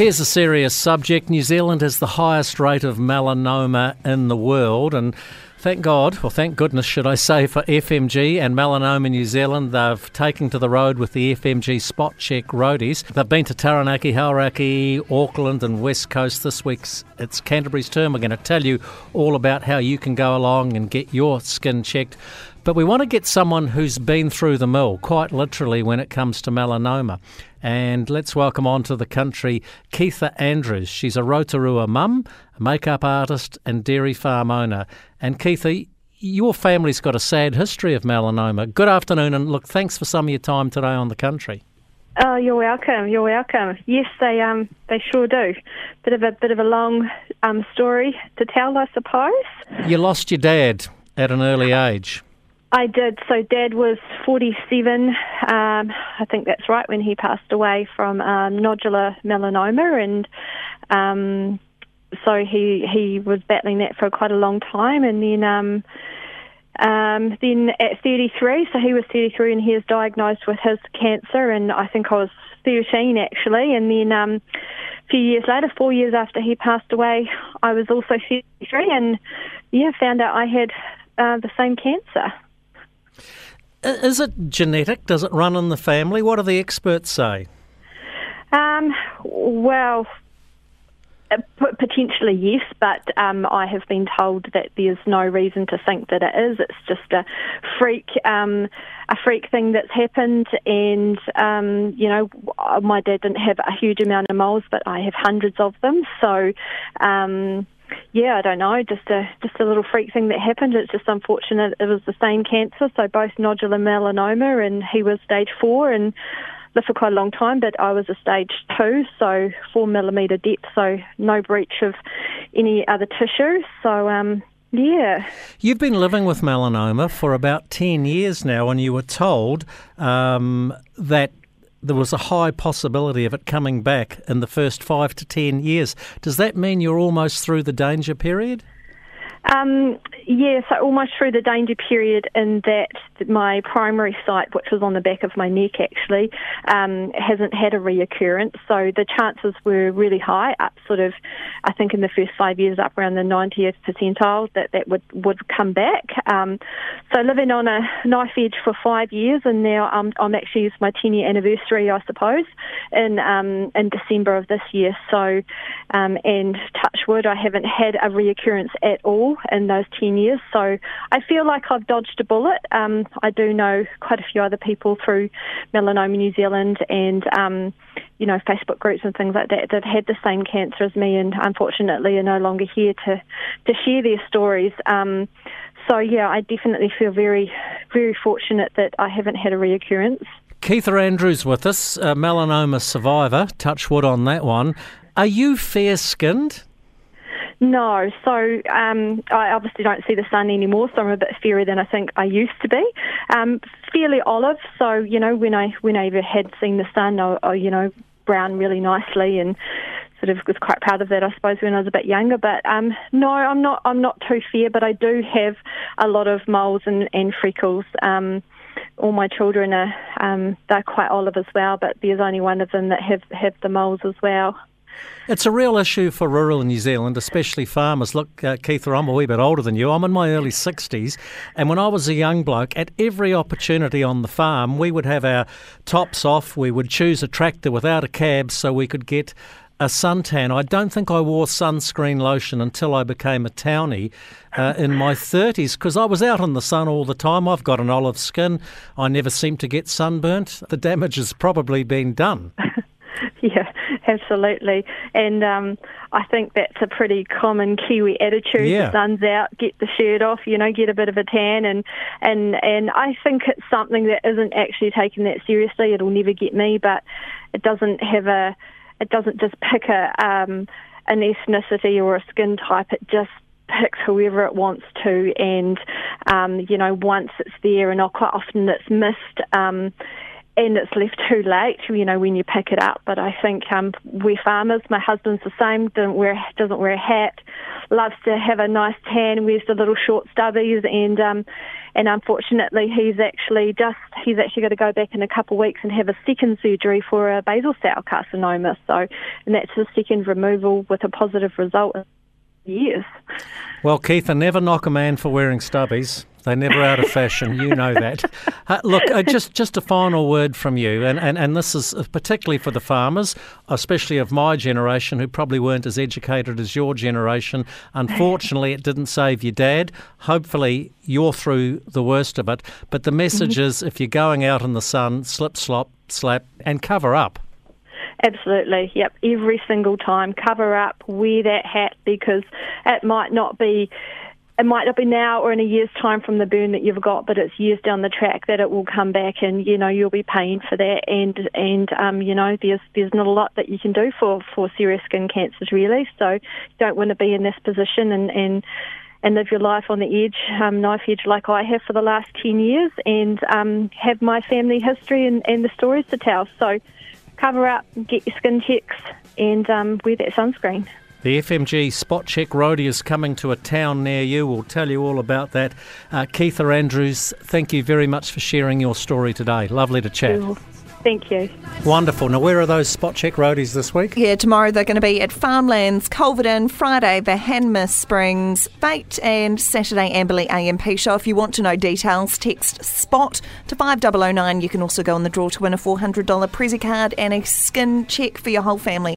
Here's a serious subject. New Zealand has the highest rate of melanoma in the world, and thank God, or thank goodness, should I say, for FMG and Melanoma New Zealand. They've taken to the road with the FMG Spot Check roadies. They've been to Taranaki, Hauraki, Auckland, and West Coast. This week's it's Canterbury's turn. We're going to tell you all about how you can go along and get your skin checked. But we want to get someone who's been through the mill, quite literally, when it comes to melanoma. And let's welcome onto the country Ceitha Andrews. She's a Rotorua mum, a makeup artist, and dairy farm owner. And Ceitha, your family's got a sad history of melanoma. Good afternoon, and look, thanks for some of your time today on the country. Oh, you're welcome. You're welcome. Yes, they um they sure do. Bit of a bit of a long um story to tell, I suppose. You lost your dad at an early age. I did. So dad was 47. Um, I think that's right when he passed away from um, nodular melanoma, and um, so he he was battling that for quite a long time, and then. Um, um, then at 33, so he was 33 and he was diagnosed with his cancer, and I think I was 13 actually. And then um, a few years later, four years after he passed away, I was also 33 and yeah, found out I had uh, the same cancer. Is it genetic? Does it run in the family? What do the experts say? Um, well, uh, potentially yes, but um, I have been told that there's no reason to think that it is. It's just a freak, um, a freak thing that's happened. And um, you know, my dad didn't have a huge amount of moles, but I have hundreds of them. So. Um, yeah, I don't know, just a just a little freak thing that happened. It's just unfortunate. It was the same cancer, so both nodular melanoma, and he was stage four and lived for quite a long time. But I was a stage two, so four millimeter depth, so no breach of any other tissue. So um, yeah. You've been living with melanoma for about 10 years now, and you were told um, that there was a high possibility of it coming back in the first five to ten years. Does that mean you're almost through the danger period? Um, yeah, so almost through the danger period in that my primary site, which was on the back of my neck actually, um, hasn't had a reoccurrence. So the chances were really high, up sort of, I think in the first five years, up around the 90th percentile, that that would, would come back. Um, so living on a knife edge for five years, and now I'm, I'm actually, it's my 10 year anniversary, I suppose, in, um, in December of this year. So, um, and touch wood, I haven't had a reoccurrence at all in those 10 years. So I feel like I've dodged a bullet. Um, I do know quite a few other people through Melanoma New Zealand and, um, you know, Facebook groups and things like that that have had the same cancer as me and unfortunately are no longer here to, to share their stories. Um, so yeah, I definitely feel very, very fortunate that I haven't had a reoccurrence. Ceitha Andrews with us, a melanoma survivor. Touch wood on that one. Are you fair skinned? No, so um, I obviously don't see the sun anymore, so I'm a bit fairer than I think I used to be. Um, fairly olive, so you know when I when I ever had seen the sun, I, I you know brown really nicely and sort of was quite proud of that, I suppose, when I was a bit younger. But um, no, I'm not. I'm not too fair, but I do have a lot of moles and, and freckles. Um, all my children are um, they're quite olive as well, but there's only one of them that have have the moles as well. It's a real issue for rural New Zealand, especially farmers. Look, uh, Keith, I'm a wee bit older than you. I'm in my early 60s, and when I was a young bloke, at every opportunity on the farm, we would have our tops off. We would choose a tractor without a cab so we could get a suntan. I don't think I wore sunscreen lotion until I became a townie uh, in my 30s because I was out in the sun all the time. I've got an olive skin. I never seem to get sunburnt. The damage has probably been done. yeah, absolutely. And um, I think that's a pretty common Kiwi attitude. Yeah. The sun's out, get the shirt off, you know, get a bit of a tan. And, and, and I think it's something that isn't actually taken that seriously. It'll never get me, but it doesn't have a, it doesn't just pick a, um, an ethnicity or a skin type. It just picks whoever it wants to, and um, you know, once it's there, and quite often it's missed. Um, and it's left too late, you know, when you pick it up. But I think um, we're farmers. My husband's the same. Doesn't wear doesn't wear a hat. Loves to have a nice tan. Wears the little short stubbies, and um, and unfortunately, he's actually just he's actually going to go back in a couple of weeks and have a second surgery for a basal cell carcinoma. So, and that's his second removal with a positive result. In years. Well, Keith, I never knock a man for wearing stubbies. They're never out of fashion. You know that. Uh, look, uh, just just a final word from you, and, and, and this is particularly for the farmers, especially of my generation, who probably weren't as educated as your generation. Unfortunately, it didn't save your dad. Hopefully, you're through the worst of it. But the message mm-hmm. is if you're going out in the sun, slip, slop, slap, and cover up. Absolutely, yep. Every single time, cover up, wear that hat because it might not be it might not be now or in a year's time from the burn that you've got, but it's years down the track that it will come back, and you know you'll be paying for that. And and um, you know there's there's not a lot that you can do for for serious skin cancers really. So you don't want to be in this position and and and live your life on the edge, um, knife edge, like I have for the last 10 years, and um, have my family history and, and the stories to tell. So cover up, get your skin checks, and um, wear that sunscreen. The FMG Spot Check Roadie is coming to a town near you. We'll tell you all about that. Uh, Ceitha Andrews, thank you very much for sharing your story today. Lovely to chat. Thank you. Wonderful. Now, where are those spot check roadies this week? Yeah, tomorrow they're going to be at Farmlands, Culverden, Friday, the Hanmer Springs, Bait, and Saturday, Amberley A&P show. If you want to know details, text SPOT to 5009. You can also go on the draw to win a $400 Prezzy card and a skin check for your whole family.